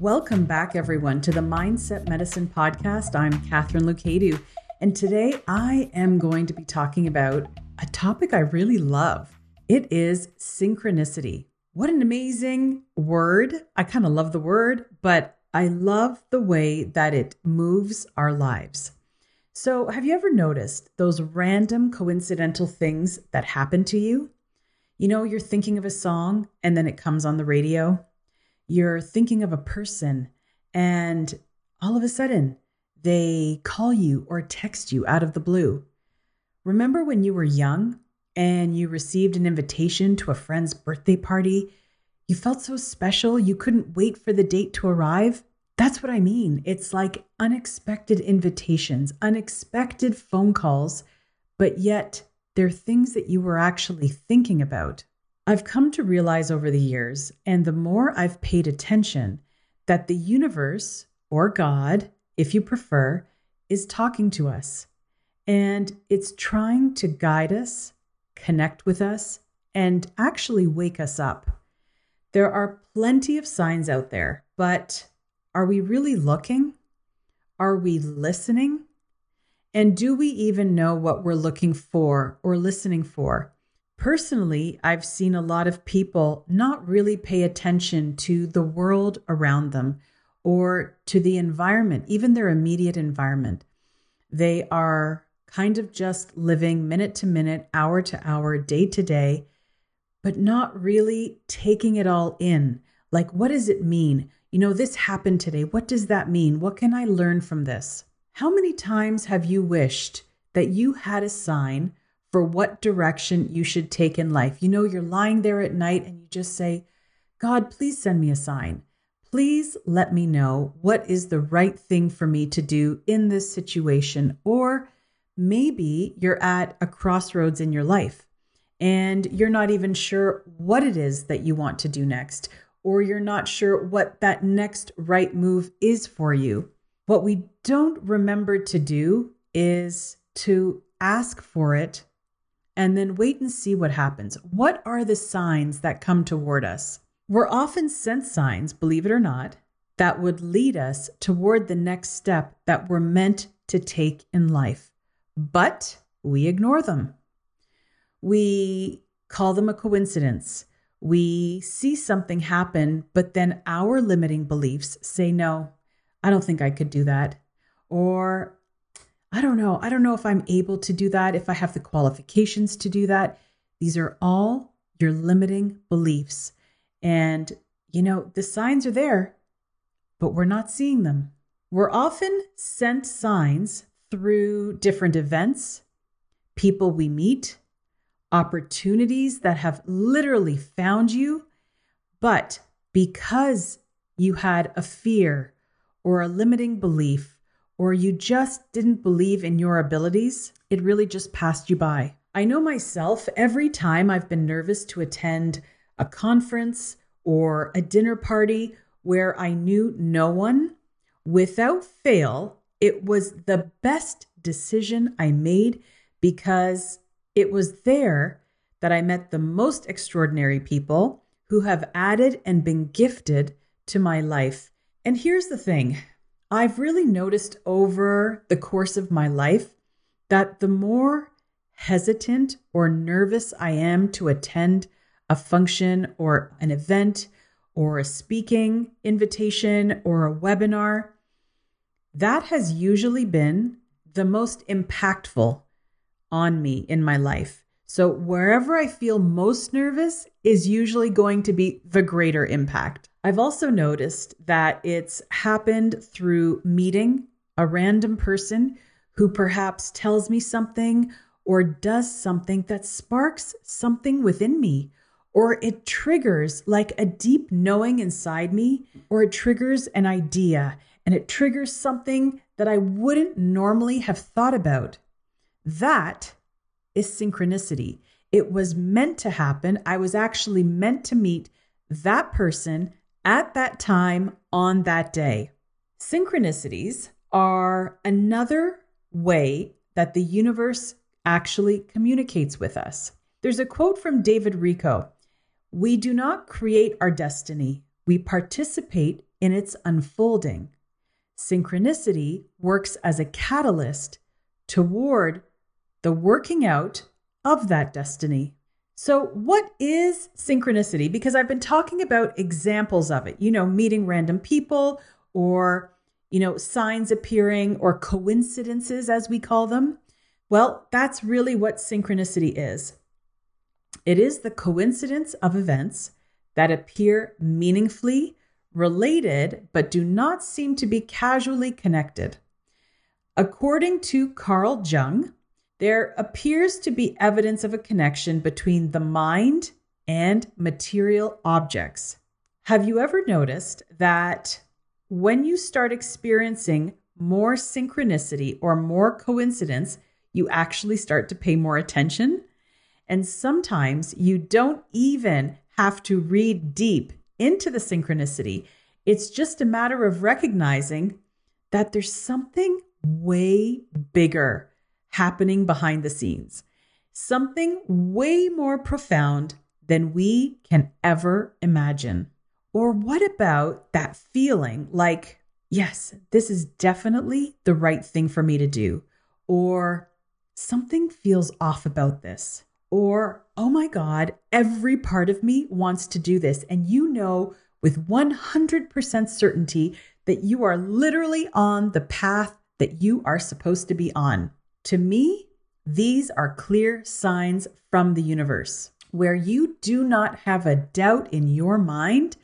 Welcome back, everyone, to the Mindset Medicine Podcast. I'm Katharine Lucadu, and today I am going to be talking about a topic I really love. It is synchronicity. What an amazing word. I kind of love the word, but I love the way that it moves our lives. So, have you ever noticed those random coincidental things that happen to you? You know, you're thinking of a song and then it comes on the radio you're thinking of a person and all of a sudden they call you or text you out of the blue. Remember when you were young and you received an invitation to a friend's birthday party? You felt so special, you couldn't wait for the date to arrive. That's what I mean. It's like unexpected invitations, unexpected phone calls, but yet they're things that you were actually thinking about. I've come to realize over the years, and the more I've paid attention, that the universe, or God, if you prefer, is talking to us. And it's trying to guide us, connect with us, and actually wake us up. There are plenty of signs out there, but are we really looking? Are we listening? And do we even know what we're looking for or listening for? Personally, I've seen a lot of people not really pay attention to the world around them or to the environment, even their immediate environment. They are kind of just living minute to minute, hour to hour, day to day, but not really taking it all in. Like, what does it mean? You know, this happened today. What does that mean? What can I learn from this? How many times have you wished that you had a sign for what direction you should take in life. You know, you're lying there at night and you just say, God, please send me a sign. Please let me know what is the right thing for me to do in this situation. Or maybe you're at a crossroads in your life and you're not even sure what it is that you want to do next, or you're not sure what that next right move is for you. What we don't remember to do is to ask for it and then wait and see what happens. What are the signs that come toward us? We're often sent signs, believe it or not, that would lead us toward the next step that we're meant to take in life. But we ignore them. We call them a coincidence. We see something happen, but then our limiting beliefs say, no, I don't think I could do that. Or I don't know. I don't know if I'm able to do that, if I have the qualifications to do that. These are all your limiting beliefs. And, you know, the signs are there, but we're not seeing them. We're often sent signs through different events, people we meet, opportunities that have literally found you. But because you had a fear or a limiting belief or you just didn't believe in your abilities, it really just passed you by. I know myself, every time I've been nervous to attend a conference or a dinner party where I knew no one, without fail, it was the best decision I made because it was there that I met the most extraordinary people who have added and been gifted to my life. And here's the thing I've really noticed over the course of my life that the more hesitant or nervous I am to attend a function or an event or a speaking invitation or a webinar, that has usually been the most impactful on me in my life. So, wherever I feel most nervous is usually going to be the greater impact. I've also noticed that it's happened through meeting a random person who perhaps tells me something or does something that sparks something within me, or it triggers like a deep knowing inside me, or it triggers an idea and it triggers something that I wouldn't normally have thought about. That is synchronicity. It was meant to happen. I was actually meant to meet that person at that time on that day. Synchronicities are another way that the universe actually communicates with us. There's a quote from David Richo We do not create our destiny, we participate in its unfolding. Synchronicity works as a catalyst toward the working out of that destiny. So, what is synchronicity? Because I've been talking about examples of it, you know, meeting random people or, you know, signs appearing or coincidences, as we call them. Well, that's really what synchronicity is. It is the coincidence of events that appear meaningfully related but do not seem to be casually connected. According to Carl Jung, there appears to be evidence of a connection between the mind and material objects. Have you ever noticed that when you start experiencing more synchronicity or more coincidence, you actually start to pay more attention? And sometimes you don't even have to read deep into the synchronicity. It's just a matter of recognizing that there's something way bigger happening behind the scenes, something way more profound than we can ever imagine. Or what about that feeling like, yes, this is definitely the right thing for me to do? Or something feels off about this. Or, oh my God, every part of me wants to do this. And you know with 100% certainty that you are literally on the path that you are supposed to be on. To me, these are clear signs from the universe where you do not have a doubt in your mind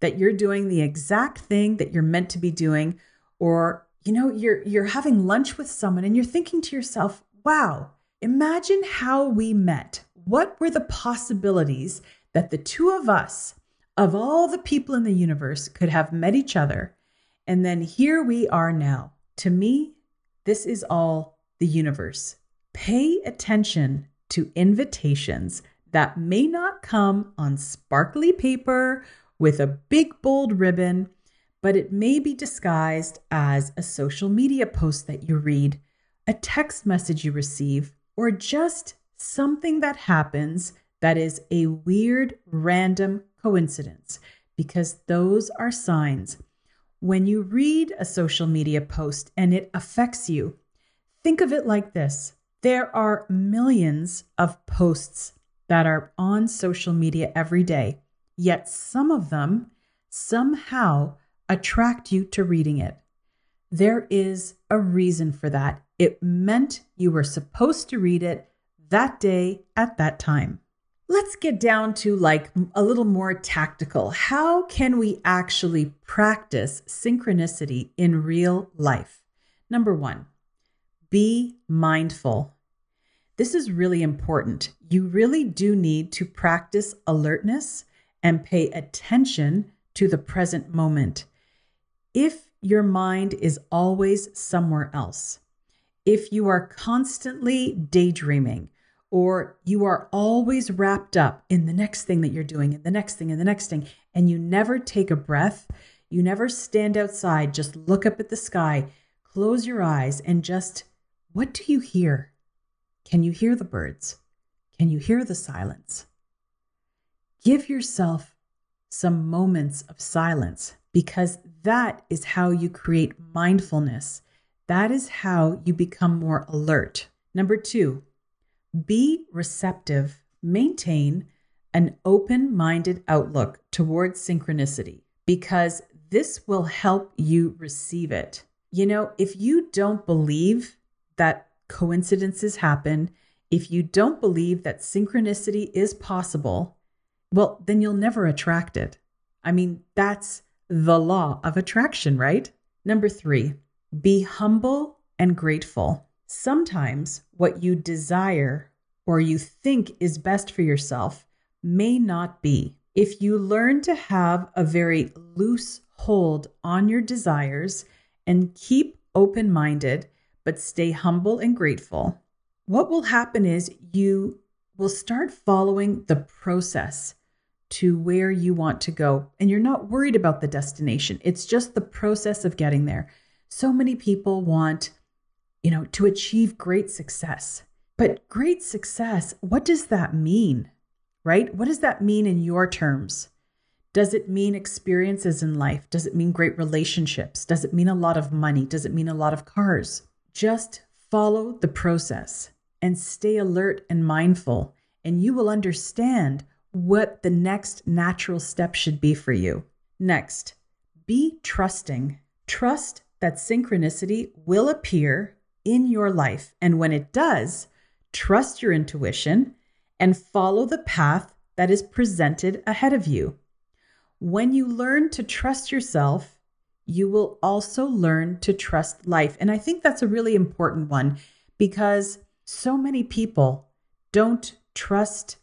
that you're doing the exact thing that you're meant to be doing or you know you're you're having lunch with someone and you're thinking to yourself, "Wow, imagine how we met. What were the possibilities that the two of us of all the people in the universe could have met each other and then here we are now." To me, this is all the universe. Pay attention to invitations that may not come on sparkly paper with a big bold ribbon, but it may be disguised as a social media post that you read, a text message you receive, or just something that happens that is a weird, random coincidence, because those are signs. When you read a social media post and it affects you, Think of it like this there are millions of posts that are on social media every day, yet some of them somehow attract you to reading it. There is a reason for that. It meant you were supposed to read it that day at that time. Let's get down to like a little more tactical. How can we actually practice synchronicity in real life? Number one, be mindful. This is really important. You really do need to practice alertness and pay attention to the present moment. If your mind is always somewhere else, if you are constantly daydreaming, or you are always wrapped up in the next thing that you're doing, and the next thing, and the next thing, and you never take a breath, you never stand outside, just look up at the sky, close your eyes, and just what do you hear? Can you hear the birds? Can you hear the silence? Give yourself some moments of silence because that is how you create mindfulness. That is how you become more alert. Number two, be receptive. Maintain an open minded outlook towards synchronicity because this will help you receive it. You know, if you don't believe that coincidences happen, if you don't believe that synchronicity is possible, well, then you'll never attract it. I mean, that's the law of attraction, right? Number three, be humble and grateful. Sometimes what you desire or you think is best for yourself may not be. If you learn to have a very loose hold on your desires and keep open minded, but stay humble and grateful, what will happen is you will start following the process to where you want to go. And you're not worried about the destination, it's just the process of getting there. So many people want, you know, to achieve great success. But great success, what does that mean? Right? What does that mean in your terms? Does it mean experiences in life? Does it mean great relationships? Does it mean a lot of money? Does it mean a lot of cars? Just follow the process and stay alert and mindful, and you will understand what the next natural step should be for you. Next, be trusting. Trust that synchronicity will appear in your life. And when it does, trust your intuition and follow the path that is presented ahead of you. When you learn to trust yourself, you will also learn to trust life. And I think that's a really important one because so many people don't trust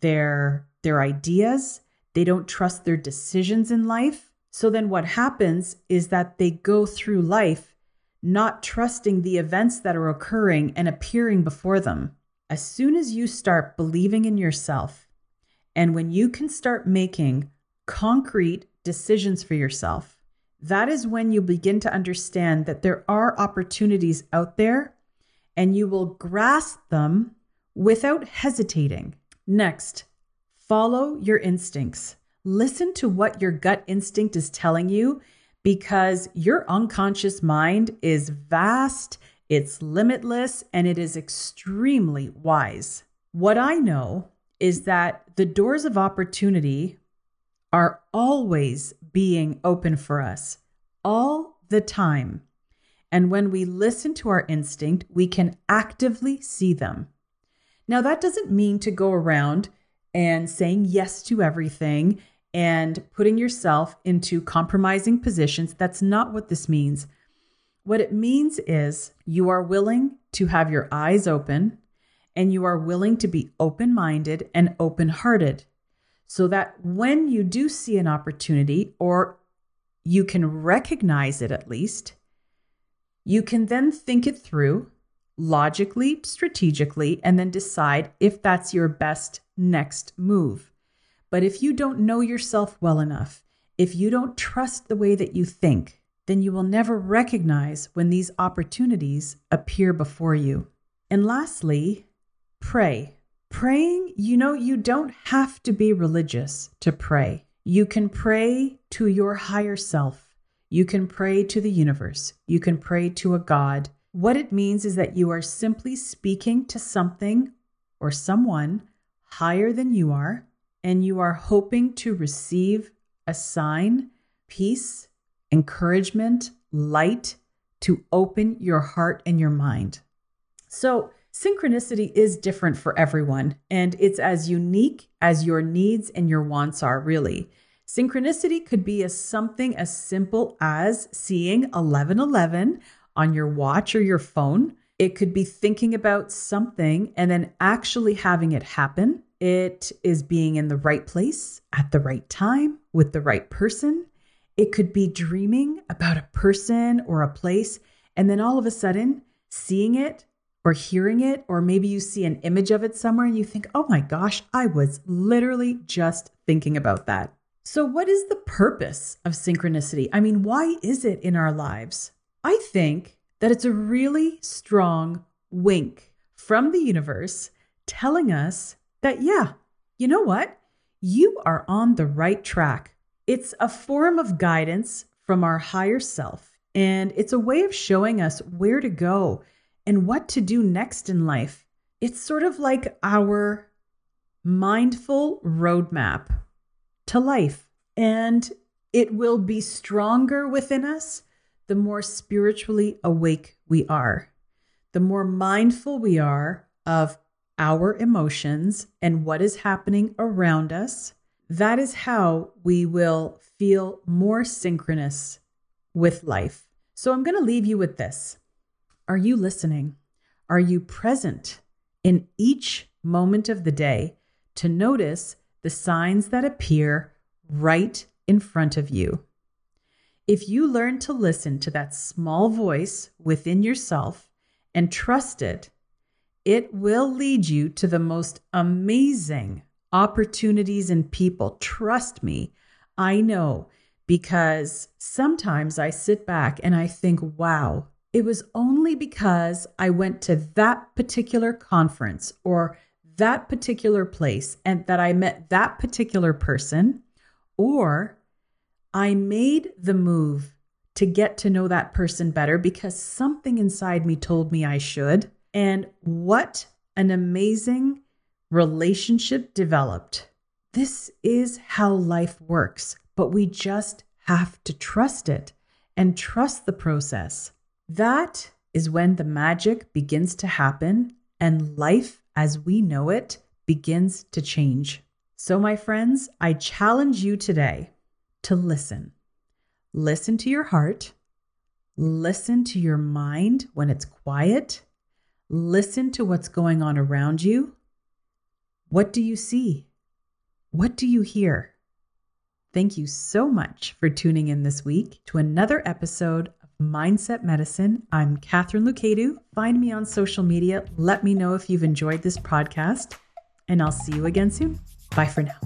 their their ideas, they don't trust their decisions in life. So then what happens is that they go through life not trusting the events that are occurring and appearing before them. As soon as you start believing in yourself, and when you can start making concrete decisions for yourself, that is when you begin to understand that there are opportunities out there and you will grasp them without hesitating. Next, follow your instincts. Listen to what your gut instinct is telling you because your unconscious mind is vast, it's limitless, and it is extremely wise. What I know is that the doors of opportunity are always being open for us, all the time. And when we listen to our instinct, we can actively see them. Now, that doesn't mean to go around and saying yes to everything and putting yourself into compromising positions. That's not what this means. What it means is you are willing to have your eyes open and you are willing to be open minded and open hearted so that when you do see an opportunity or you can recognize it at least, you can then think it through logically, strategically, and then decide if that's your best next move. But if you don't know yourself well enough, if you don't trust the way that you think, then you will never recognize when these opportunities appear before you. And lastly, pray. Praying, you know, you don't have to be religious to pray. You can pray to your higher self. You can pray to the universe. You can pray to a God. What it means is that you are simply speaking to something or someone higher than you are, and you are hoping to receive a sign, peace, encouragement, light to open your heart and your mind. So, synchronicity is different for everyone, and it's as unique as your needs and your wants are, really. Synchronicity could be as something as simple as seeing 1111 on your watch or your phone. It could be thinking about something and then actually having it happen. It is being in the right place at the right time with the right person. It could be dreaming about a person or a place and then all of a sudden seeing it or hearing it, or maybe you see an image of it somewhere and you think, oh my gosh, I was literally just thinking about that. So, what is the purpose of synchronicity? I mean, why is it in our lives? I think that it's a really strong wink from the universe telling us that, yeah, you know what? You are on the right track. It's a form of guidance from our higher self, and it's a way of showing us where to go and what to do next in life. It's sort of like our mindful roadmap to life, and it will be stronger within us the more spiritually awake we are, the more mindful we are of our emotions and what is happening around us. That is how we will feel more synchronous with life. So I'm going to leave you with this. Are you listening? Are you present in each moment of the day to notice the signs that appear right in front of you? If you learn to listen to that small voice within yourself and trust it, it will lead you to the most amazing opportunities and people. Trust me, I know because sometimes I sit back and I think, wow, it was only because I went to that particular conference or that particular place and that I met that particular person or I made the move to get to know that person better because something inside me told me I should. And what an amazing relationship developed. This is how life works, but we just have to trust it and trust the process. That is when the magic begins to happen and life as we know it begins to change. So, my friends, I challenge you today to listen. Listen to your heart. Listen to your mind when it's quiet. Listen to what's going on around you. What do you see? What do you hear? Thank you so much for tuning in this week to another episode Mindset Medicine. I'm Katharine Lucadu. Find me on social media. Let me know if you've enjoyed this podcast, and I'll see you again soon. Bye for now.